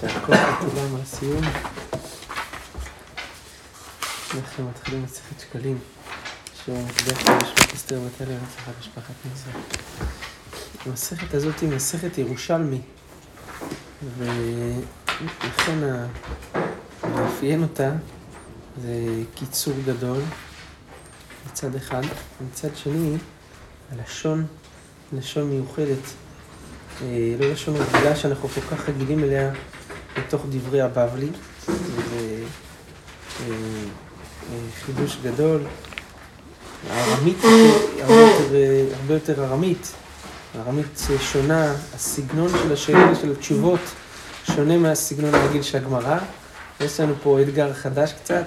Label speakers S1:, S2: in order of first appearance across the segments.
S1: שהכל לכולם על הסיום. אנחנו מתחילים מסכת שקלים, שהוא מקדש למשפט אסתר ותלם הנצחת משפחת מזרח. המסכת הזאת היא מסכת ירושלמי, ולכן המאפיין אותה זה קיצור גדול מצד אחד, ומצד שני הלשון, לשון מיוחדת, אה, לא לשון רגילה שאנחנו כל כך רגילים אליה בתוך דברי הבבלי, זה אה, אה, חידוש גדול. הארמית הרבה יותר, ארמית, הארמית שונה, הסגנון של השאלה של התשובות שונה מהסגנון הרגיל של הגמרא. יש לנו פה אתגר חדש קצת,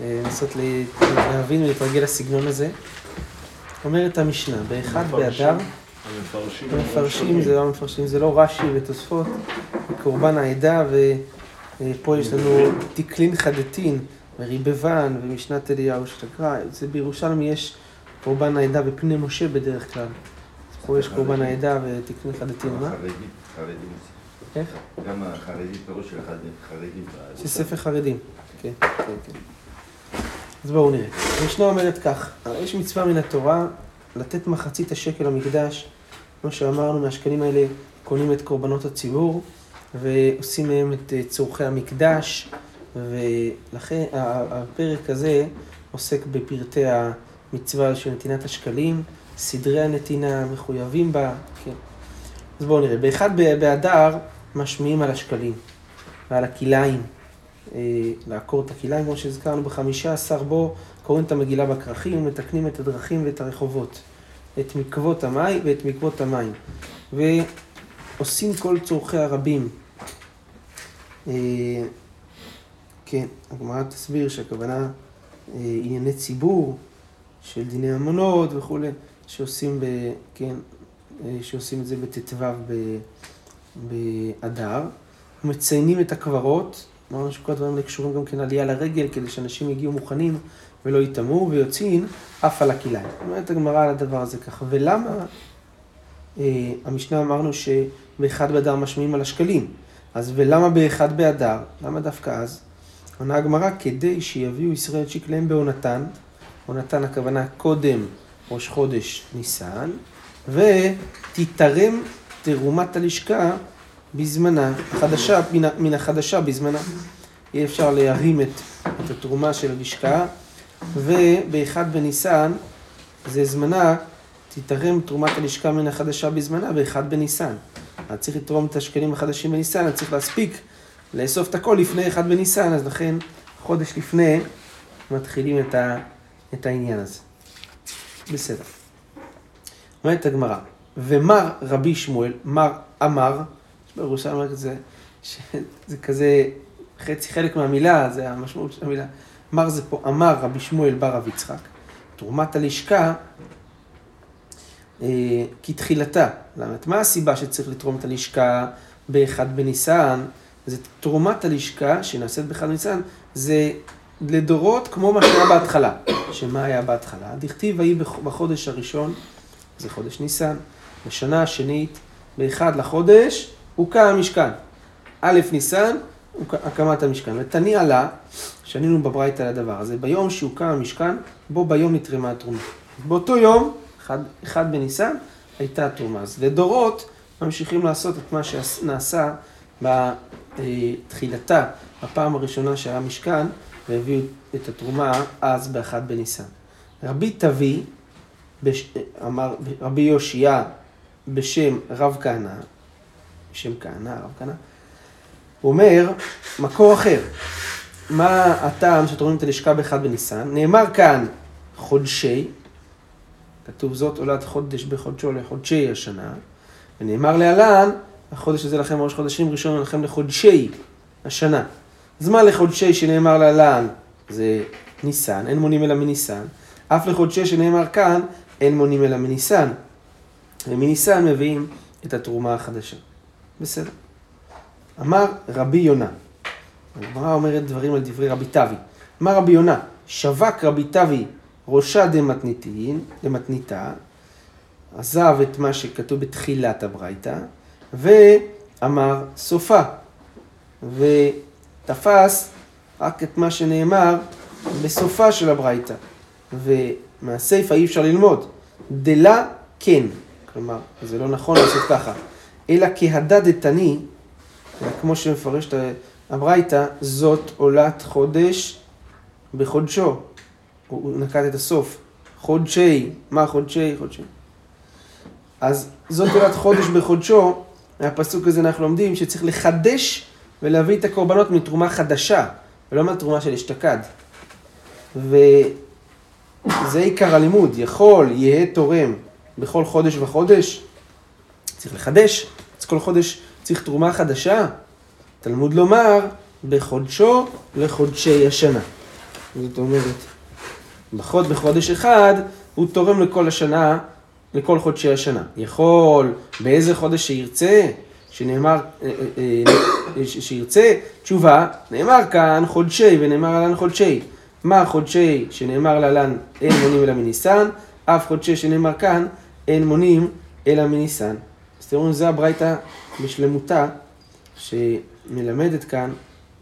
S1: אה, לנסות להבין ולהתרגל לסגנון הזה. אומרת המשנה, באחד באדר, המפרשים זה לא המפרשים, זה לא רש"י ותוספות, קורבן העדה, ופה יש לנו תקלין חדתין, וריבבן, ומשנת אליהו שתקרא, זה בירושלים יש קורבן העדה בפני משה בדרך כלל. פה יש קורבן העדה ותקלין חדתין, מה? איך?
S2: גם החרדים, פירוש של חרדים.
S1: זה ספר חרדים, כן, כן, כן. אז בואו נראה. המשנה אומרת כך, יש מצווה מן התורה לתת מחצית השקל למקדש, כמו שאמרנו, מהשקלים האלה קונים את קורבנות הציבור ועושים מהם את צורכי המקדש, ולכן הפרק הזה עוסק בפרטי המצווה של נתינת השקלים, סדרי הנתינה, מחויבים בה, כן. אז בואו נראה, באחד באדר משמיעים על השקלים ועל הכלאיים. לעקור את הכלאיים, כמו שהזכרנו, בחמישה עשר בו קוראים את המגילה בכרכים ומתקנים את הדרכים ואת הרחובות, את מקוות המים ואת מקוות המים. ועושים כל צורכי הרבים. כן, הגמרא תסביר שהכוונה ענייני ציבור, של דיני אמונות וכולי, שעושים, ב, כן, שעושים את זה בט"ו באדר. מציינים את הקברות, אמרנו שכל הדברים האלה קשורים גם כן עלייה לרגל, כדי שאנשים יגיעו מוכנים ולא יטמעו, ויוצאים אף על הכלאיים. אומרת הגמרא על הדבר הזה ככה. ולמה, אה, המשנה אמרנו שבאחד באדר משמיעים על השקלים. אז ולמה באחד באדר? למה דווקא אז? עונה הגמרא, כדי שיביאו ישראל שקליהם בעונתן, עונתן הכוונה קודם ראש חודש ניסן, ותתרם תרומת הלשכה בזמנה, החדשה, מן, מן החדשה בזמנה. יהיה אפשר להרים את, את התרומה של הלשכה, ובאחד בניסן, זה זמנה, תתרם תרומת הלשכה מן החדשה בזמנה, באחד בניסן. אז צריך לתרום את השקלים החדשים בניסן, אז צריך להספיק לאסוף את הכל לפני אחד בניסן, אז לכן חודש לפני מתחילים את, ה, את העניין הזה. בסדר. אומרת הגמרא, ומר רבי שמואל, מר אמר, בירושלים אומרת את זה, שזה כזה חצי חלק מהמילה, זה המשמעות של המילה. אמר זה פה, אמר רבי שמואל בר רב יצחק, תרומת הלשכה אה, כתחילתה. למה? מה הסיבה שצריך לתרום את הלשכה באחד בניסן? זה תרומת הלשכה שנעשית באחד בניסן, זה לדורות כמו מה שהיה בהתחלה. שמה היה בהתחלה? דכתיב ויהי בחודש הראשון, זה חודש ניסן, בשנה השנית, באחד לחודש, הוקם המשכן. א' ניסן, הקמת המשכן. ותניע לה, שנינו בברייתא על הדבר הזה, ביום שהוקם המשכן, בו ביום נתרמה התרומה. באותו יום, אחד, אחד בניסן, הייתה התרומה. אז לדורות ממשיכים לעשות את מה שנעשה בתחילתה, בפעם הראשונה שהיה משכן, והביאו את התרומה אז באחד בניסן. רבי תבי, בש... אמר רבי יאשיה בשם רב כהנא, בשם כהנא, רב כהנא, הוא אומר, מקור אחר, מה הטעם שתורמים את הלשכה באחד בניסן? נאמר כאן חודשי, כתוב זאת עולת חודש בחודשו לחודשי השנה, ונאמר להלן, החודש הזה לכם ראש חודשים ראשון לכם לחודשי השנה. אז מה לחודשי שנאמר להלן זה ניסן, אין מונים אלא מניסן, אף לחודשי שנאמר כאן, אין מונים אלא מניסן. ומניסן מביאים את התרומה החדשה. בסדר. אמר רבי יונה, הגמרא אומרת דברים על דברי רבי תווי. אמר רבי יונה, שווק רבי תווי ראשה דמתניתין, דמתניתה, עזב את מה שכתוב בתחילת הברייתא, ואמר סופה, ותפס רק את מה שנאמר בסופה של הברייתא, ומהסיפא אי אפשר ללמוד. דלה כן, כלומר, זה לא נכון לעשות ככה, אלא כהדדתני, כמו שמפרש הברייתא, זאת עולת חודש בחודשו. הוא נקט את הסוף. חודשי, מה חודשי? חודשי. אז זאת עולת חודש בחודשו, מהפסוק הזה אנחנו לומדים שצריך לחדש ולהביא את הקורבנות מתרומה חדשה, ולא מתרומה של אשתקד. וזה עיקר הלימוד, יכול, יהא תורם בכל חודש וחודש, צריך לחדש, אז כל חודש צריך תרומה חדשה. תלמוד לומר, בחודשו לחודשי השנה. זאת אומרת, פחות בחודש אחד, הוא תורם לכל השנה, לכל חודשי השנה. יכול, באיזה חודש שירצה, שנאמר, אה, אה, אה, שירצה, תשובה, נאמר כאן חודשי ונאמר עלן חודשי. מה חודשי שנאמר להלן אין מונים אלא מניסן, אף חודשי שנאמר כאן אין מונים אלא מניסן. אז תראו, זה הברייתא בשלמותה, שמלמדת כאן,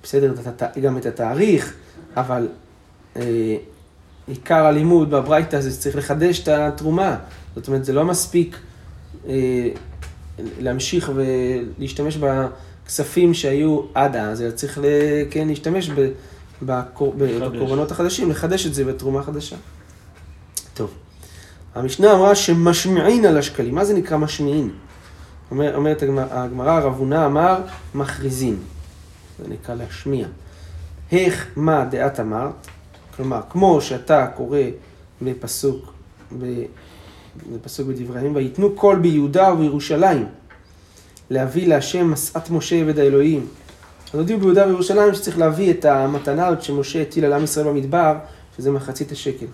S1: בסדר, גם את התאריך, אבל אה, עיקר הלימוד בברייתא זה שצריך לחדש את התרומה. זאת אומרת, זה לא מספיק אה, להמשיך ולהשתמש בכספים שהיו עד אז, אלא צריך, כן, להשתמש ב, בקור, בקורבנות החדשים, לחדש את זה בתרומה חדשה. טוב. המשנה אמרה שמשמיעין על השקלים. מה זה נקרא משמיעין? אומר, אומרת הגמרא, רב הונא אמר מכריזין. זה נקרא להשמיע. איך מה דעת אמרת? כלומר, כמו שאתה קורא בפסוק, בפסוק בדברי הימים, ויתנו קול ביהודה ובירושלים, להביא להשם משאת משה עבד האלוהים. אז הודיעו ביהודה ובירושלים שצריך להביא את המתנה הזאת שמשה הטיל על עם ישראל במדבר, שזה מחצית השקל.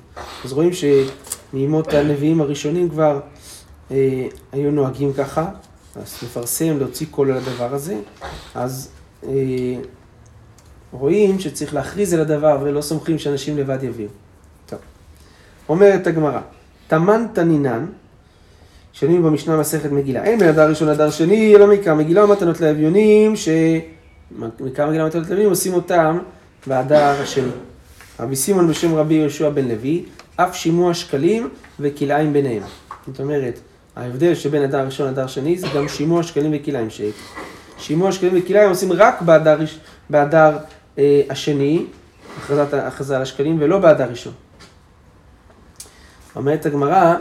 S1: אז רואים שמימות הנביאים הראשונים כבר אה, היו נוהגים ככה, אז לפרסם, להוציא קול על הדבר הזה, אז אה, רואים שצריך להכריז על הדבר ולא סומכים שאנשים לבד יביאו. טוב. אומרת הגמרא, תמן תנינן, שנים במשנה מסכת מגילה. אין בין הדר ראשון לדר שני, אלא מקרא מגילה ומתנות לאביונים, שמקרא מגילה ומתנות לאביונים עושים אותם בהדר השני. רבי סימון בשם רבי יהושע בן לוי, אף שימוע שקלים וכלאיים ביניהם. זאת אומרת, ההבדל שבין הדר ראשון לדר שני זה גם שימוע שקלים וכלאיים. שימוע שקלים וכלאיים עושים רק בהדר, בהדר אה, השני, הכרזת, הכרזה על השקלים, ולא בעד הראשון. אומרת הגמרא,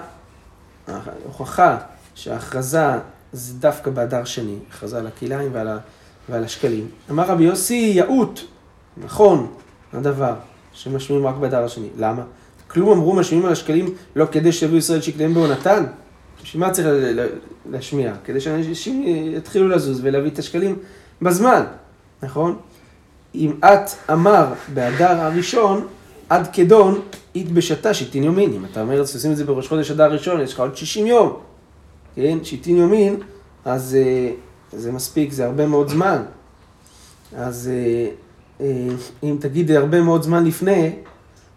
S1: ההוכחה שההכרזה זה דווקא באדר שני, הכרזה על הכליים ועל, ועל השקלים. אמר רבי יוסי, יאות, נכון, הדבר, שמשמיעים רק באדר השני. למה? כלום אמרו משמיעים על השקלים לא כדי שיביאו ישראל שקליהם בעונתן? בשביל מה צריך להשמיע? כדי שאנשים יתחילו לזוז ולהביא את השקלים בזמן, נכון? אם את אמר באדר הראשון, עד כדון, אית בשתה שיטין יומין. אם אתה אומר, עושים את זה בראש חודש אדר ראשון, יש לך עוד 60 יום, כן? שיטין יומין, אז uh, זה מספיק, זה הרבה מאוד זמן. אז uh, uh, אם תגיד הרבה מאוד זמן לפני,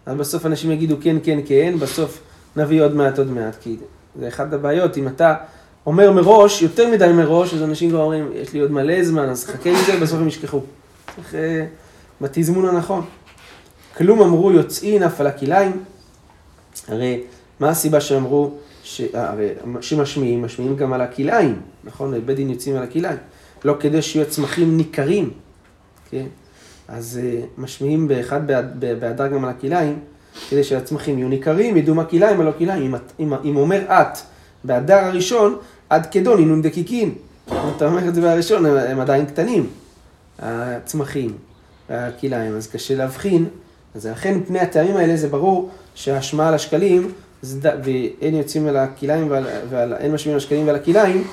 S1: אז בסוף אנשים יגידו כן, כן, כן, בסוף נביא עוד מעט, עוד מעט, כי זה אחת הבעיות, אם אתה אומר מראש, יותר מדי מראש, אז אנשים כבר אומרים, יש לי עוד מלא זמן, אז חכה עם זה, בסוף הם ישכחו. צריך אה, בתזמון הנכון. כלום אמרו יוצאין אף על הכליים, הרי מה הסיבה שאמרו, ש... אה, הרי שמשמיעים, משמיעים גם על הכליים, נכון? בית דין יוצאים על הכליים. לא כדי שיהיו צמחים ניכרים, כן? אז uh, משמיעים באחד בהדר גם על הכליים, כדי שהצמחים יהיו ניכרים, ידעו מה כליים ולא כליים. אם, אם, אם אומר את, בהדר הראשון, עד כדון, אינון דקיקין. אתה אומר את זה בהראשון, הם, הם עדיין קטנים. הצמחים, הכליים, אז קשה להבחין. אז לכן פני הטעמים האלה זה ברור שההשמעה על השקלים, ואין יוצאים על הכליים ועל, ועל אין משמיעים על השקלים ועל הכליים,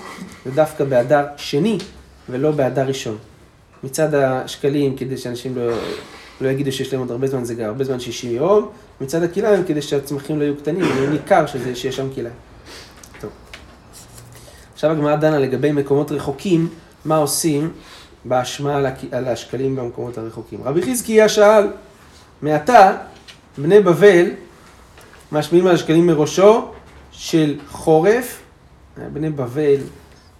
S1: זה דווקא באדר שני ולא באדר ראשון. מצד השקלים, כדי שאנשים לא, לא יגידו שיש להם עוד הרבה זמן, זה גם הרבה זמן 60 יום, מצד הכליים, כדי שהצמחים לא יהיו קטנים, יהיה ניכר שזה, שיש שם כליים. עכשיו הגמרא דנה לגבי מקומות רחוקים, מה עושים באשמה על השקלים במקומות הרחוקים. רבי חזקיה שאל, מעתה בני בבל משמיעים על השקלים מראשו של חורף, בני בבל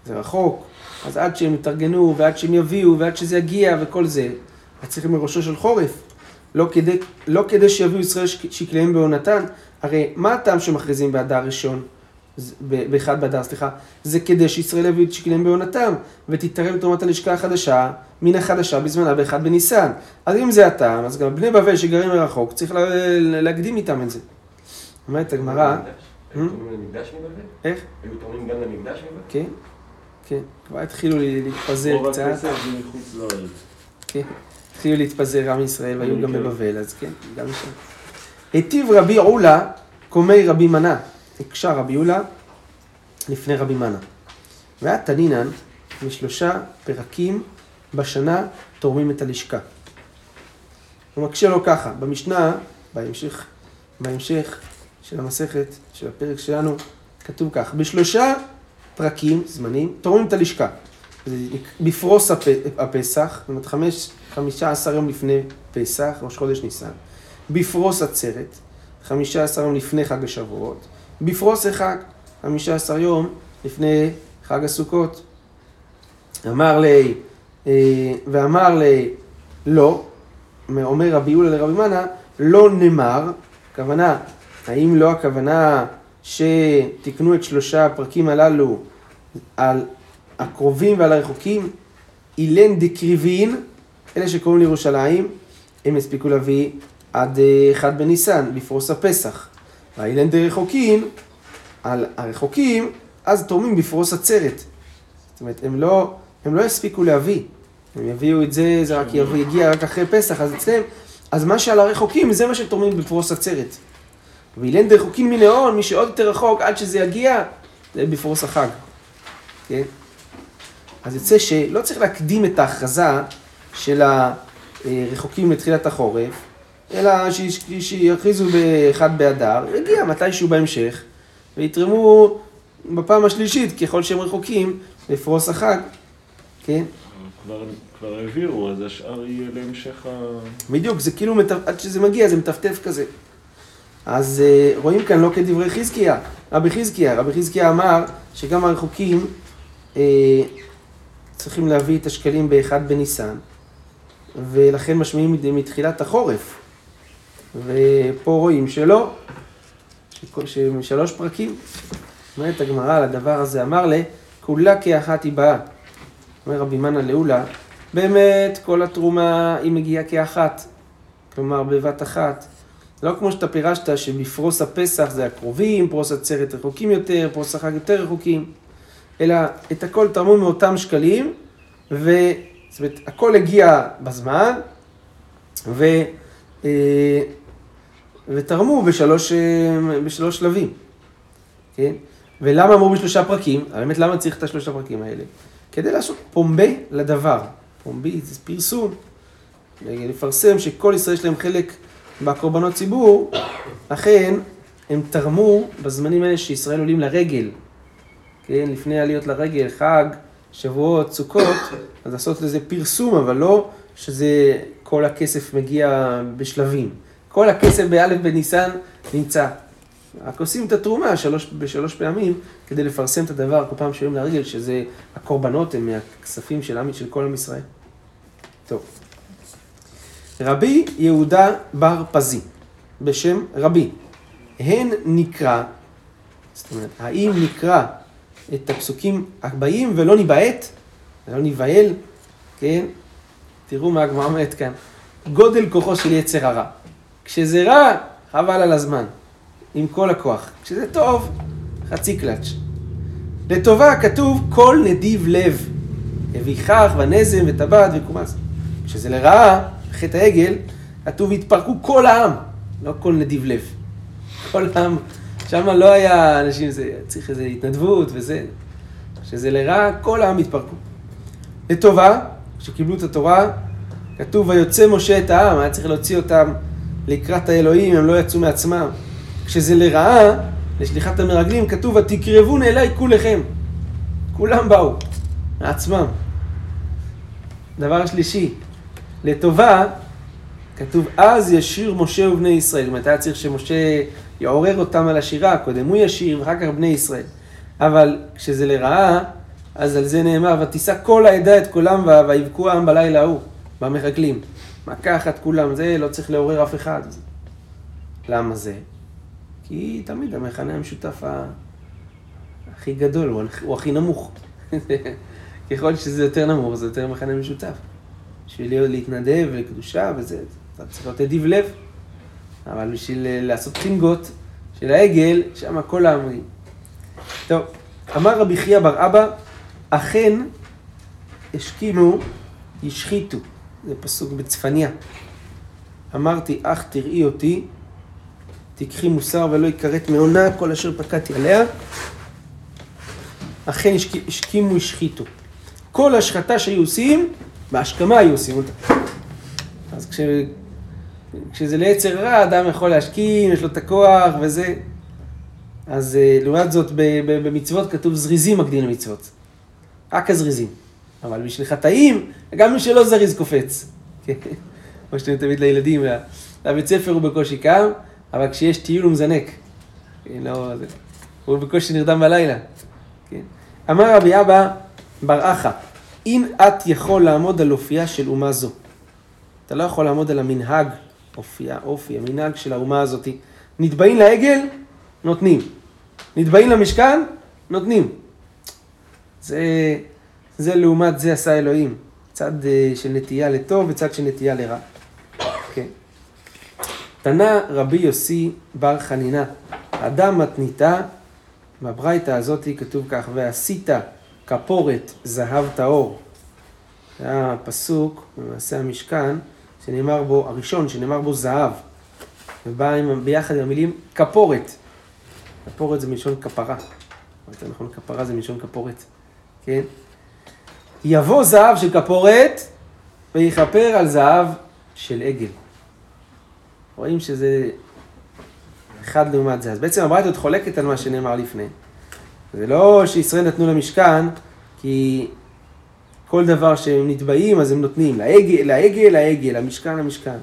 S1: זה רחוק, אז עד שהם יתארגנו ועד שהם יביאו ועד שזה יגיע וכל זה, אז צריכים מראשו של חורף. לא כדי, לא כדי שיביאו ישראל שק- שקליהם בעונתן, הרי מה הטעם שמכריזים באדר ראשון, באחד באדר, סליחה, זה כדי שישראל יביאו את שקליהם בעונתם, ותתערב תרומת הלשכה החדשה, מן החדשה בזמנה באחד בניסן. אז אם זה הטעם, אז גם בני בבל שגרים מרחוק, צריך לה, להקדים איתם את זה. אומרת הגמרא,
S3: היו
S1: Hmm?
S3: תורמים למקדש מבבל?
S1: איך?
S3: היו תורמים גם למקדש מבבל?
S1: כן, כן, כבר התחילו להתפזר קצת. כן, התחילו להתפזר עם ישראל והיו גם בבבל, אז כן, גם שם. היטיב רבי עולה קומי רבי מנה. הקשה רבי עולה לפני רבי מנה. והיה תנינן משלושה פרקים בשנה תורמים את הלשכה. הוא מקשה לו ככה, במשנה, בהמשך, בהמשך של המסכת, של הפרק שלנו, כתוב כך, בשלושה פרקים, זמנים, תורמים את הלשכה. זה בפרוס הפ... הפסח, זאת אומרת חמש, חמישה עשר יום לפני פסח, ראש חודש ניסן. בפרוס עצרת, חמישה עשר יום לפני חג השבועות. בפרוס החג, חמישה עשר יום לפני חג הסוכות. אמר לי, אה, ואמר לי, לא, אומר רבי יהודה לרבי מנה, לא נאמר, הכוונה, האם לא הכוונה שתיקנו את שלושה הפרקים הללו על הקרובים ועל הרחוקים, אילן דקריבין, אלה שקוראים לירושלים, הם הספיקו להביא עד אה, אחד בניסן, בפרוס הפסח. והאילן דרחוקים, על הרחוקים, אז תורמים בפרוס עצרת. זאת אומרת, הם לא, הם לא יספיקו להביא. הם יביאו את זה, זה רק יבוא, יגיע רק אחרי פסח, אז אצלם, אז מה שעל הרחוקים, זה מה שתורמים בפרוס עצרת. ואילן דרחוקים מנאון, מי שעוד יותר רחוק, עד שזה יגיע, זה בפרוס החג. כן? אז יוצא שלא צריך להקדים את ההכרזה של הרחוקים לתחילת החורף, אלא שיכריזו באחד באדר, יגיע מתישהו בהמשך, ויתרמו בפעם השלישית, ככל שהם רחוקים, לפרוס החג, כן?
S4: כבר- כבר העבירו, אז השאר יהיה להמשך ה...
S1: בדיוק, זה כאילו. עד שזה מגיע, זה מטפטף כזה. אז אה, רואים כאן לא כדברי חזקיה, רבי חזקיה, רבי חזקיה אמר שגם הרחוקים אה, צריכים להביא את השקלים באחד בניסן, ולכן משמיעים מתחילת החורף. ופה רואים שלא, שמשלוש פרקים. אומרת הגמרא על הדבר הזה, אמר לה, כולה כאחת היא באה. אומר רבי מנה לאולה, באמת כל התרומה היא מגיעה כאחת, כלומר בבת אחת. לא כמו שאתה פירשת שבפרוס הפסח זה הקרובים, פרוס עצרת רחוקים יותר, פרוס החג יותר רחוקים, אלא את הכל תרמו מאותם שקלים, ו... זאת אומרת, הכל הגיע בזמן, ו... ותרמו בשלוש, אה, בשלוש שלבים, כן? ולמה אמרו בשלושה פרקים? באמת למה צריך את השלושה פרקים האלה? כדי לעשות פומבי לדבר. פומבי זה פרסום. לפרסם שכל ישראל יש להם חלק בקורבנות ציבור, לכן הם תרמו בזמנים האלה שישראל עולים לרגל. כן, לפני עליות לרגל, חג, שבועות, סוכות, אז לעשות לזה פרסום, אבל לא שזה כל הכסף מגיע בשלבים. כל הכסף באלף בניסן נמצא. רק עושים את התרומה שלוש, בשלוש פעמים כדי לפרסם את הדבר כל פעם שעולים לרגל, שזה הקורבנות הם מהכספים של, עם, של כל עם ישראל. טוב. רבי יהודה בר פזי, בשם רבי, הן נקרא, זאת אומרת, האם נקרא את הפסוקים הבאים ולא ניבעט, ולא ניבהל, כן? תראו מה הגמרא אומרת כאן. גודל כוחו של יצר הרע. כשזה רע, חבל על הזמן, עם כל הכוח. כשזה טוב, חצי קלאץ'. לטובה כתוב כל נדיב לב, אביכך ונזם וטבעת וקומץ. כשזה לרעה, חטא העגל, כתוב התפרקו כל העם, לא כל נדיב לב. כל העם, שם לא היה אנשים, זה צריך איזו התנדבות וזה. כשזה לרעה, כל העם התפרקו. לטובה, כשקיבלו את התורה, כתוב ויוצא משה את העם, היה צריך להוציא אותם לקראת האלוהים, הם לא יצאו מעצמם. כשזה לרעה, לשליחת המרגלים, כתוב ותקרבון אליי כולכם. כולם באו, מעצמם. דבר שלישי, לטובה, כתוב, אז ישיר משה ובני ישראל. זאת היה צריך שמשה יעורר אותם על השירה, קודם הוא ישיר ואחר כך בני ישראל. אבל כשזה לרעה, אז על זה נאמר, ותישא כל העדה את קולם ויבכו העם בלילה ההוא, במחקלים. מכה אחת כולם, זה לא צריך לעורר אף אחד. למה זה? כי תמיד המכנה המשותף. הכי גדול, הוא, הכי נמוך. ככל שזה יותר נמוך, זה יותר מכנה משותף. בשביל להיות להתנדב לקדושה וזה, אתה צריך להיות אדיב לב. אבל בשביל לעשות חינגות של העגל, שם כל העמרים. טוב, אמר רבי חייא בר אבא, אכן השכימו, השחיתו. זה פסוק בצפניה. אמרתי, אך תראי אותי, תיקחי מוסר ולא יכרת מעונה כל אשר פקדתי עליה. אכן השכימו, השחיתו. כל השחתה שהיו עושים, בהשכמה היו עושים אותה. אז כש... כשזה ליצר רע, אדם יכול להשכים, יש לו את הכוח וזה. אז אה, לעומת זאת, במצוות כתוב זריזים מקדים למצוות. רק הזריזים. אבל בשביל חטאים, גם מי שלא זריז קופץ. כמו שאתם תמיד לילדים, לבית ספר הוא בקושי קם, אבל כשיש טיול הוא מזנק. כן, לא, הוא בקושי נרדם בלילה. כן. אמר רבי אבא בר אחא, אם את יכול לעמוד על אופייה של אומה זו, אתה לא יכול לעמוד על המנהג, אופייה, אופי, המנהג של האומה הזאתי. נתבעים לעגל, נותנים. נתבעים למשכן, נותנים. זה, זה לעומת זה עשה אלוהים. צד אה, של נטייה לטוב וצד של נטייה לרע. כן. תנא רבי יוסי בר חנינה, אדם מתניתה, בברייתא הזאת כתוב כך, ועשית כפורת זהב טהור. זה היה פסוק במעשה המשכן, שנאמר בו, הראשון, שנאמר בו זהב, ובא עם, ביחד עם המילים כפורת. כפורת זה מלשון כפרה. יותר נכון, כפרה זה מלשון כפורת, כן? יבוא זהב של כפורת ויכפר על זהב של עגל. רואים שזה אחד לעומת זה. אז בעצם הברית עוד חולקת על מה שנאמר לפני. זה לא שישראל נתנו למשכן, כי כל דבר שהם נתבעים אז הם נותנים, לעגל, לעגל, לעגל, למשכן, למשכן.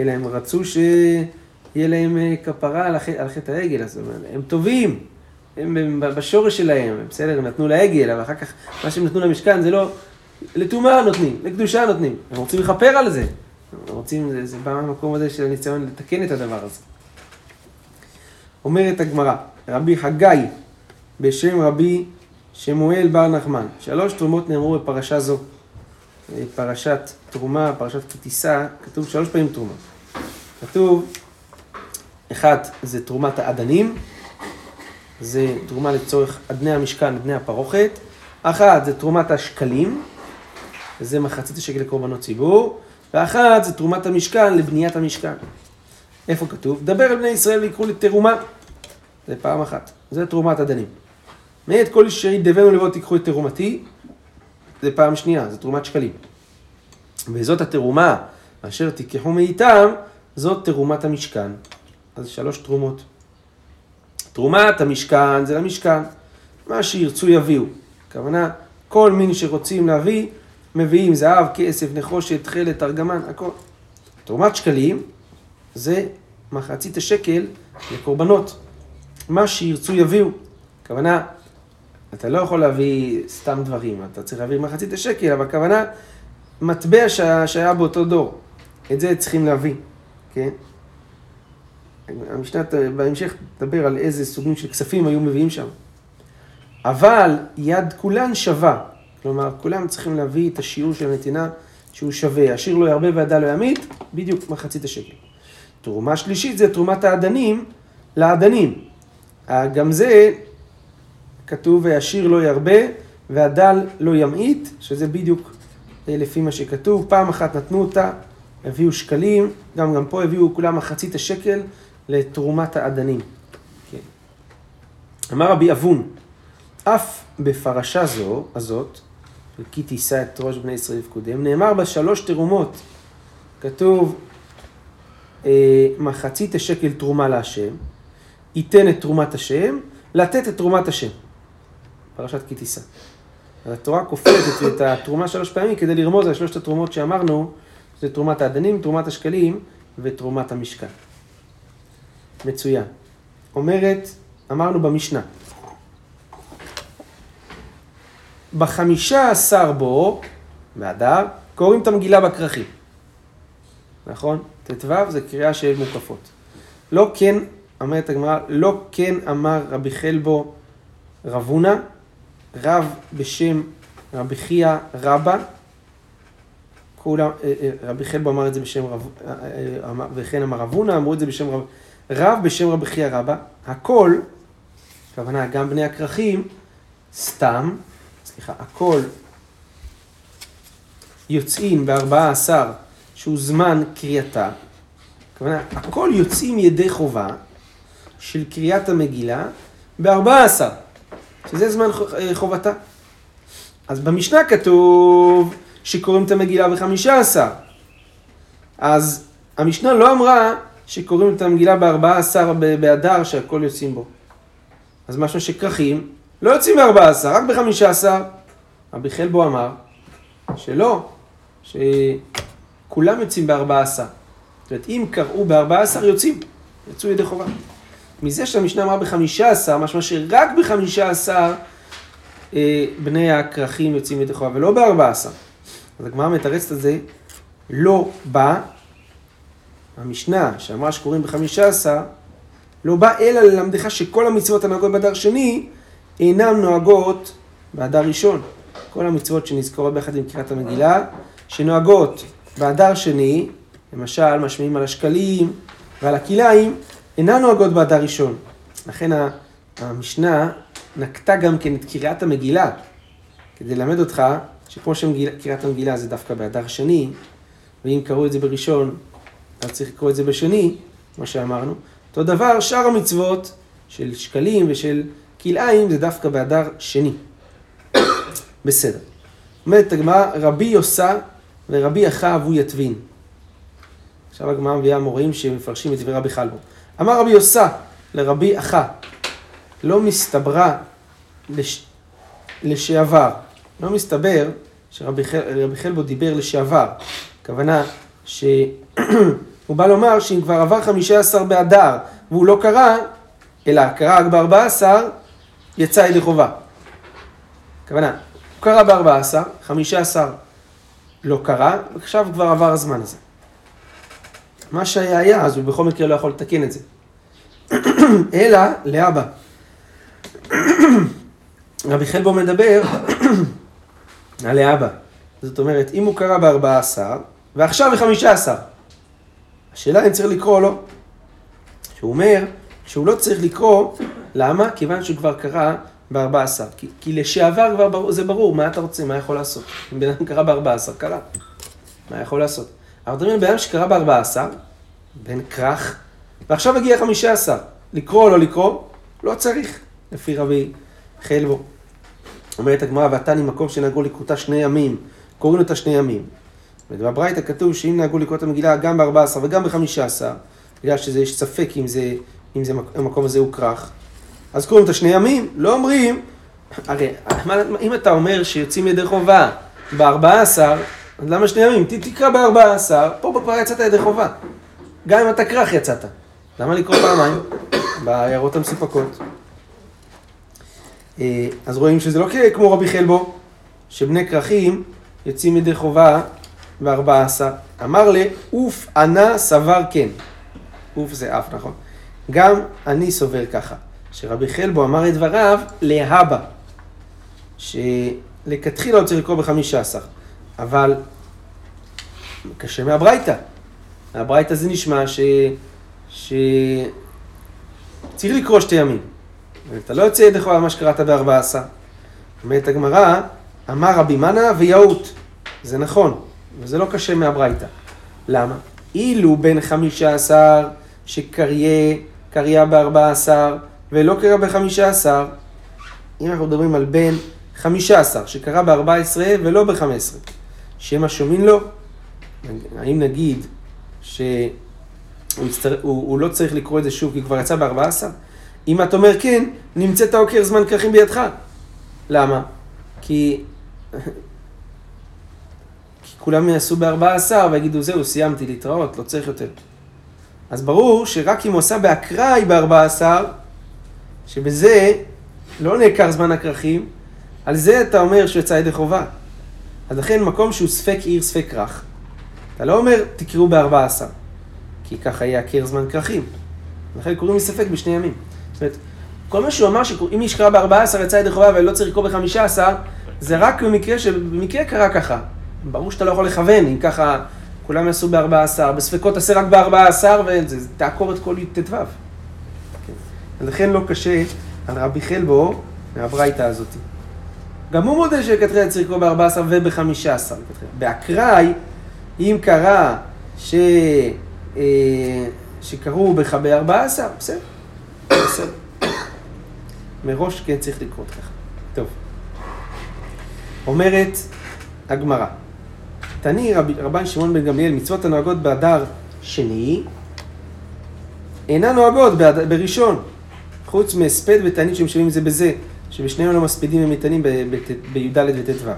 S1: אלא הם רצו שיהיה להם אה, כפרה על חטא העגל, אז הם טובים, הם בשורש שלהם, בסדר, הם נתנו לעגל, אבל אחר כך מה שהם נתנו למשכן זה לא, לטומאה נותנים, לקדושה נותנים, הם רוצים לכפר על זה, הם רוצים, זה, זה בא מהמקום הזה של הניסיון לתקן את הדבר הזה. אומרת הגמרא, רבי חגי בשם רבי שמואל בר נחמן. שלוש תרומות נאמרו בפרשה זו. פרשת תרומה, פרשת כתיסה, כתוב שלוש פעמים תרומה. כתוב, אחת זה תרומת האדנים, זה תרומה לצורך אדני המשכן, אדני הפרוכת. אחת זה תרומת השקלים, וזה מחצית השקל לקורבנות ציבור. ואחת זה תרומת המשכן לבניית המשכן. איפה כתוב? דבר על בני ישראל ויקחו לתרומה. זה פעם אחת. זה תרומת הדנים. מאת כל אשר ידבנו לבוא תיקחו את תרומתי, זה פעם שנייה, זה תרומת שקלים. וזאת התרומה אשר תיקחו מאיתם, זאת תרומת המשכן. אז שלוש תרומות. תרומת המשכן זה למשכן, מה שירצו יביאו. הכוונה, כל מין שרוצים להביא, מביאים זהב, כסף, נחושת, תכלת, ארגמן, הכל. תרומת שקלים זה מחצית השקל לקורבנות. מה שירצו יביאו. הכוונה, אתה לא יכול להביא סתם דברים, אתה צריך להביא מחצית השקל, אבל הכוונה, מטבע שהיה באותו דור. את זה צריכים להביא, כן? המשנה בהמשך תדבר על איזה סוגים של כספים היו מביאים שם. אבל יד כולן שווה, כלומר, כולם צריכים להביא את השיעור של הנתינה שהוא שווה. השיר לא ירבה והדה לא ימית, בדיוק מחצית השקל. תרומה שלישית זה תרומת האדנים לאדנים. גם זה כתוב והשיר לא ירבה והדל לא ימעיט, שזה בדיוק אה, לפי מה שכתוב. פעם אחת נתנו אותה, הביאו שקלים, גם גם פה הביאו כולם מחצית השקל לתרומת האדנים. כן. אמר רבי אבון, אף בפרשה זו, הזאת, כי תישא את ראש בני ישראל לפקודיהם, נאמר בה שלוש תרומות. כתוב אה, מחצית השקל תרומה להשם, ייתן את תרומת השם, לתת את תרומת השם. פרשת כי תישא. התורה כופלת את התרומה שלוש פעמים כדי לרמוז על שלושת התרומות שאמרנו, זה תרומת האדנים, תרומת השקלים ותרומת המשכן. מצוין. אומרת, אמרנו במשנה, בחמישה עשר בו, באדר, קוראים את המגילה בכרכים. נכון? ט"ו זה קריאה של מוקפות. לא כן, אומרת הגמרא, לא כן אמר רבי חלבו רבונה, רב בשם רבי חייא רבא, כולם, אה, אה, רבי חלבו אמר את זה בשם רב, אה, וכן אמר רבונה, אמרו את זה בשם רב, רב בשם רבי חייא רבא, הכל, הכוונה גם בני הכרכים, סתם, סליחה, הכל יוצאים בארבעה עשר, שהוא זמן קריאתה, הכוונה, הכל יוצאים ידי חובה של קריאת המגילה בארבעה עשר, שזה זמן אה, חובתה. אז במשנה כתוב שקוראים את המגילה בחמישה עשר. אז המשנה לא אמרה שקוראים את המגילה בארבעה עשר ב- באדר שהכל יוצאים בו. אז משמע שכרכים לא יוצאים בארבעה עשר, רק בחמישה עשר. רבי חלבו אמר שלא, שכולם יוצאים בארבעה עשר. זאת אומרת, אם קראו בארבעה עשר, יוצאים, יצאו ידי חובה. מזה שהמשנה אמרה בחמישה עשר, משמע שרק בחמישה עשר אה, בני הכרכים יוצאים ידי חובה, ולא בארבע עשר. אז הגמרא מתרצת את זה, לא בא, המשנה שאמרה שקוראים בחמישה עשר, לא בא אלא ללמדך שכל המצוות הנוהגות באדר שני, אינן נוהגות באדר ראשון. כל המצוות שנזכרות ביחד עם קריאת המגילה, שנוהגות באדר שני, למשל משמיעים על השקלים ועל הכלאיים, אינן נוהגות באדר ראשון. לכן המשנה נקטה גם כן את קריאת המגילה, כדי ללמד אותך שכמו שקריאת המגילה זה דווקא באדר שני, ואם קראו את זה בראשון, אז צריך לקרוא את זה בשני, כמו שאמרנו. אותו דבר, שאר המצוות של שקלים ושל כלאיים זה דווקא באדר שני. בסדר. אומרת הגמרא, רבי יוסה ורבי אחא אבו יתבין. עכשיו הגמרא מביאה מורים שמפרשים את דברי רבי חלבו. אמר רבי יוסה לרבי אחא, לא מסתברה לש... לשעבר. לא מסתבר שרבי חל... רבי חלבו דיבר לשעבר. הכוונה שהוא בא לומר שאם כבר עבר חמישה עשר באדר והוא לא קרא, אלא קרא רק בארבע עשר, יצא ידי חובה. הכוונה, הוא קרא בארבע עשר, חמישה עשר לא קרא, ועכשיו כבר עבר הזמן הזה. מה שהיה היה, אז הוא בכל מקרה לא יכול לתקן את זה. אלא לאבא. רבי חלבו מדבר על לאבא. זאת אומרת, אם הוא קרא בארבעה עשר, ועכשיו בחמישה עשר, השאלה אם צריך לקרוא או לא. שהוא אומר שהוא לא צריך לקרוא, למה? כיוון שהוא כבר קרא בארבע עשר. כי, כי לשעבר כבר ברור, זה ברור, מה אתה רוצה, מה יכול לעשות? אם בן אדם קרא בארבע עשר, קרא. מה יכול לעשות? אבל מדברים על בן אדם שקרא בארבע עשר, בן כרך, ועכשיו הגיע חמישה עשר. לקרוא או לא לקרוא? לא צריך, לפי רבי חלבו. אומרת הגמרא, ועתני מקום שנהגו לקרותה שני ימים, קוראים אותה שני ימים. ובברייתא כתוב שאם נהגו לקרוא את המגילה גם בארבע עשר וגם בחמישה עשר, בגלל שזה יש ספק אם זה, אם זה, המקום הזה הוא כרך, אז קוראים את השני ימים, לא אומרים, הרי אם אתה אומר שיוצאים ידי חובה בארבע עשר, אז למה שני ימים? תקרא בארבע עשר, פה בפרה יצאת ידי חובה. גם אם אתה כרך יצאת. למה לקרוא פעמיים? בעיירות המסופקות. אה, אז רואים שזה לא כמו רבי חלבו, שבני כרכים יוצאים ידי חובה בארבע עשר. אמר ליה, אוף אנא סבר כן. אוף זה אף, נכון? גם אני סובר ככה, שרבי חלבו אמר את דבריו להבא, שלכתחילה הוא צריך לקרוא בחמישה עשר, אבל קשה מהברייתא. מהברייתא זה נשמע ש... ש... צריך לקרוא שתי ימים. אתה לא יוצא ידי חובה מה שקראת בארבע עשר. אומרת הגמרא, אמר רבי מנא ויהות. זה נכון, וזה לא קשה מהברייתא. למה? אילו בין חמישה עשר שקריה, קריה בארבע עשר, ולא קרא בחמישה עשר, אם אנחנו מדברים על בין חמישה עשר, שקרא בארבע עשרה ולא בחמש עשרה, שמא שומעים לו? האם נגיד שהוא יצטר... הוא, הוא לא צריך לקרוא את זה שוב כי כבר יצא בארבע עשר? אם אתה אומר כן, נמצאת עוקר זמן כרכים בידך. למה? כי כולם יעשו ב-14 ויגידו, זהו, סיימתי להתראות, לא צריך יותר. אז ברור שרק אם הוא עשה באקראי ב-14, שבזה לא נעקר זמן הכרכים, על זה אתה אומר שהוא יצא ידי חובה. אז לכן מקום שהוא ספק עיר, ספק רך, אתה לא אומר תקראו ב-14, כי ככה יעקר זמן כרכים. לכן קוראים מספק בשני ימים. זאת אומרת, כל מה שהוא אמר שאם איש קרא ב-14 יצא ידי חובה ולא צריך לקרוא ב-15, זה רק במקרה שבמקרה קרה ככה. ברור שאתה לא יכול לכוון, אם ככה כולם יעשו ב-14, בספקות תעשה רק ב-14 ותעקור את כל ט"ו. כן. לכן לא קשה על רבי חלבו מהברייתא הזאת. גם הוא מודה שכתחילה צריך לקרוא ב-14 וב-15. באקראי, אם קרה ש... אה, שקראו בך ב-14, בסדר, בסדר. מראש כן צריך לקרות ככה. טוב. אומרת הגמרא, תני רב, רבן שמעון בן גמליאל, מצוות הנוהגות באדר שני, אינן נוהגות באד, בראשון, חוץ מהספד ותענית שמשלמים זה בזה, שבשניהם לא מספידים ומטענים בי"ד וט"ו.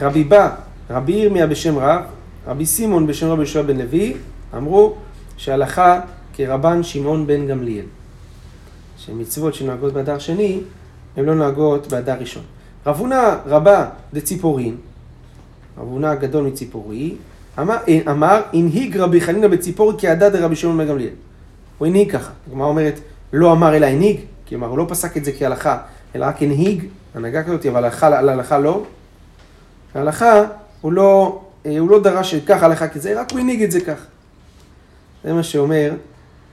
S1: רבי בא, רבי ירמיה בשם רב, רבי סימון בשם רבי יהושע בן לוי, אמרו שהלכה כרבן שמעון בן גמליאל. שמצוות שנוהגות באדר שני, הן לא נוהגות באדר ראשון. רב הונא רבה דציפורין, רב הגדול מציפורי, אמר, הנהיג רבי חנינא בציפורי כעדה דרבי שמעון בן גמליאל. הוא הנהיג ככה. הגמרא אומרת, לא אמר אלא הנהיג, כלומר הוא לא פסק את זה כהלכה, אלא רק הנהיג, הנהגה כזאת, אבל הלכה, להלכה לא. ההלכה, הוא לא, אה, הוא לא דרש שככה הלכה כזה, רק הוא הנהיג את זה כך. זה מה שאומר,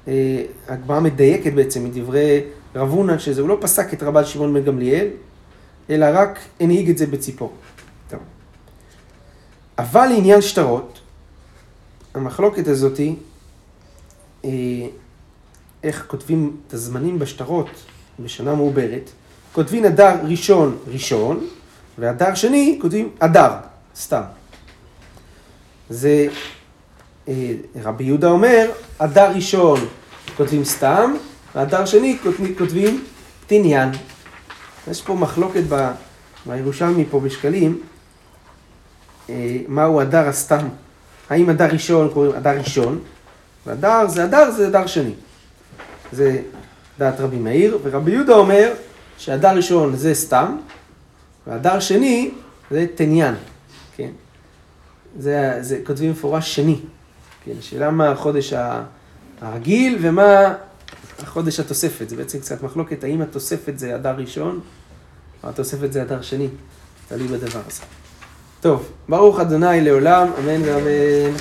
S1: אה, הגמרא מדייקת בעצם מדברי רב הונא, שזה הוא לא פסק את רבן שמעון בן גמליאל, אלא רק הנהיג את זה בציפור. אבל לעניין שטרות, המחלוקת הזאתי, אה, איך כותבים את הזמנים בשטרות בשנה מעוברת, כותבים אדר ראשון ראשון, ואדר שני כותבים אדר, סתם. זה, אה, רבי יהודה אומר, אדר ראשון כותבים סתם, ואדר שני כותבים, תניין. יש פה מחלוקת בירושלמי פה בשקלים, מהו אדר הסתם. האם אדר ראשון קוראים אדר ראשון, ואדר זה אדר זה אדר שני. זה דעת רבי מאיר, ורבי יהודה אומר שהדר ראשון זה סתם, והדר שני זה תניין, כן? זה, זה כותבים מפורש שני, כן? שאלה מה החודש הרגיל ומה החודש התוספת, זה בעצם קצת מחלוקת, האם התוספת זה אדר ראשון, או התוספת זה אדר שני, תלוי בדבר הזה. טוב, ברוך אדוני לעולם, אמן ואמן.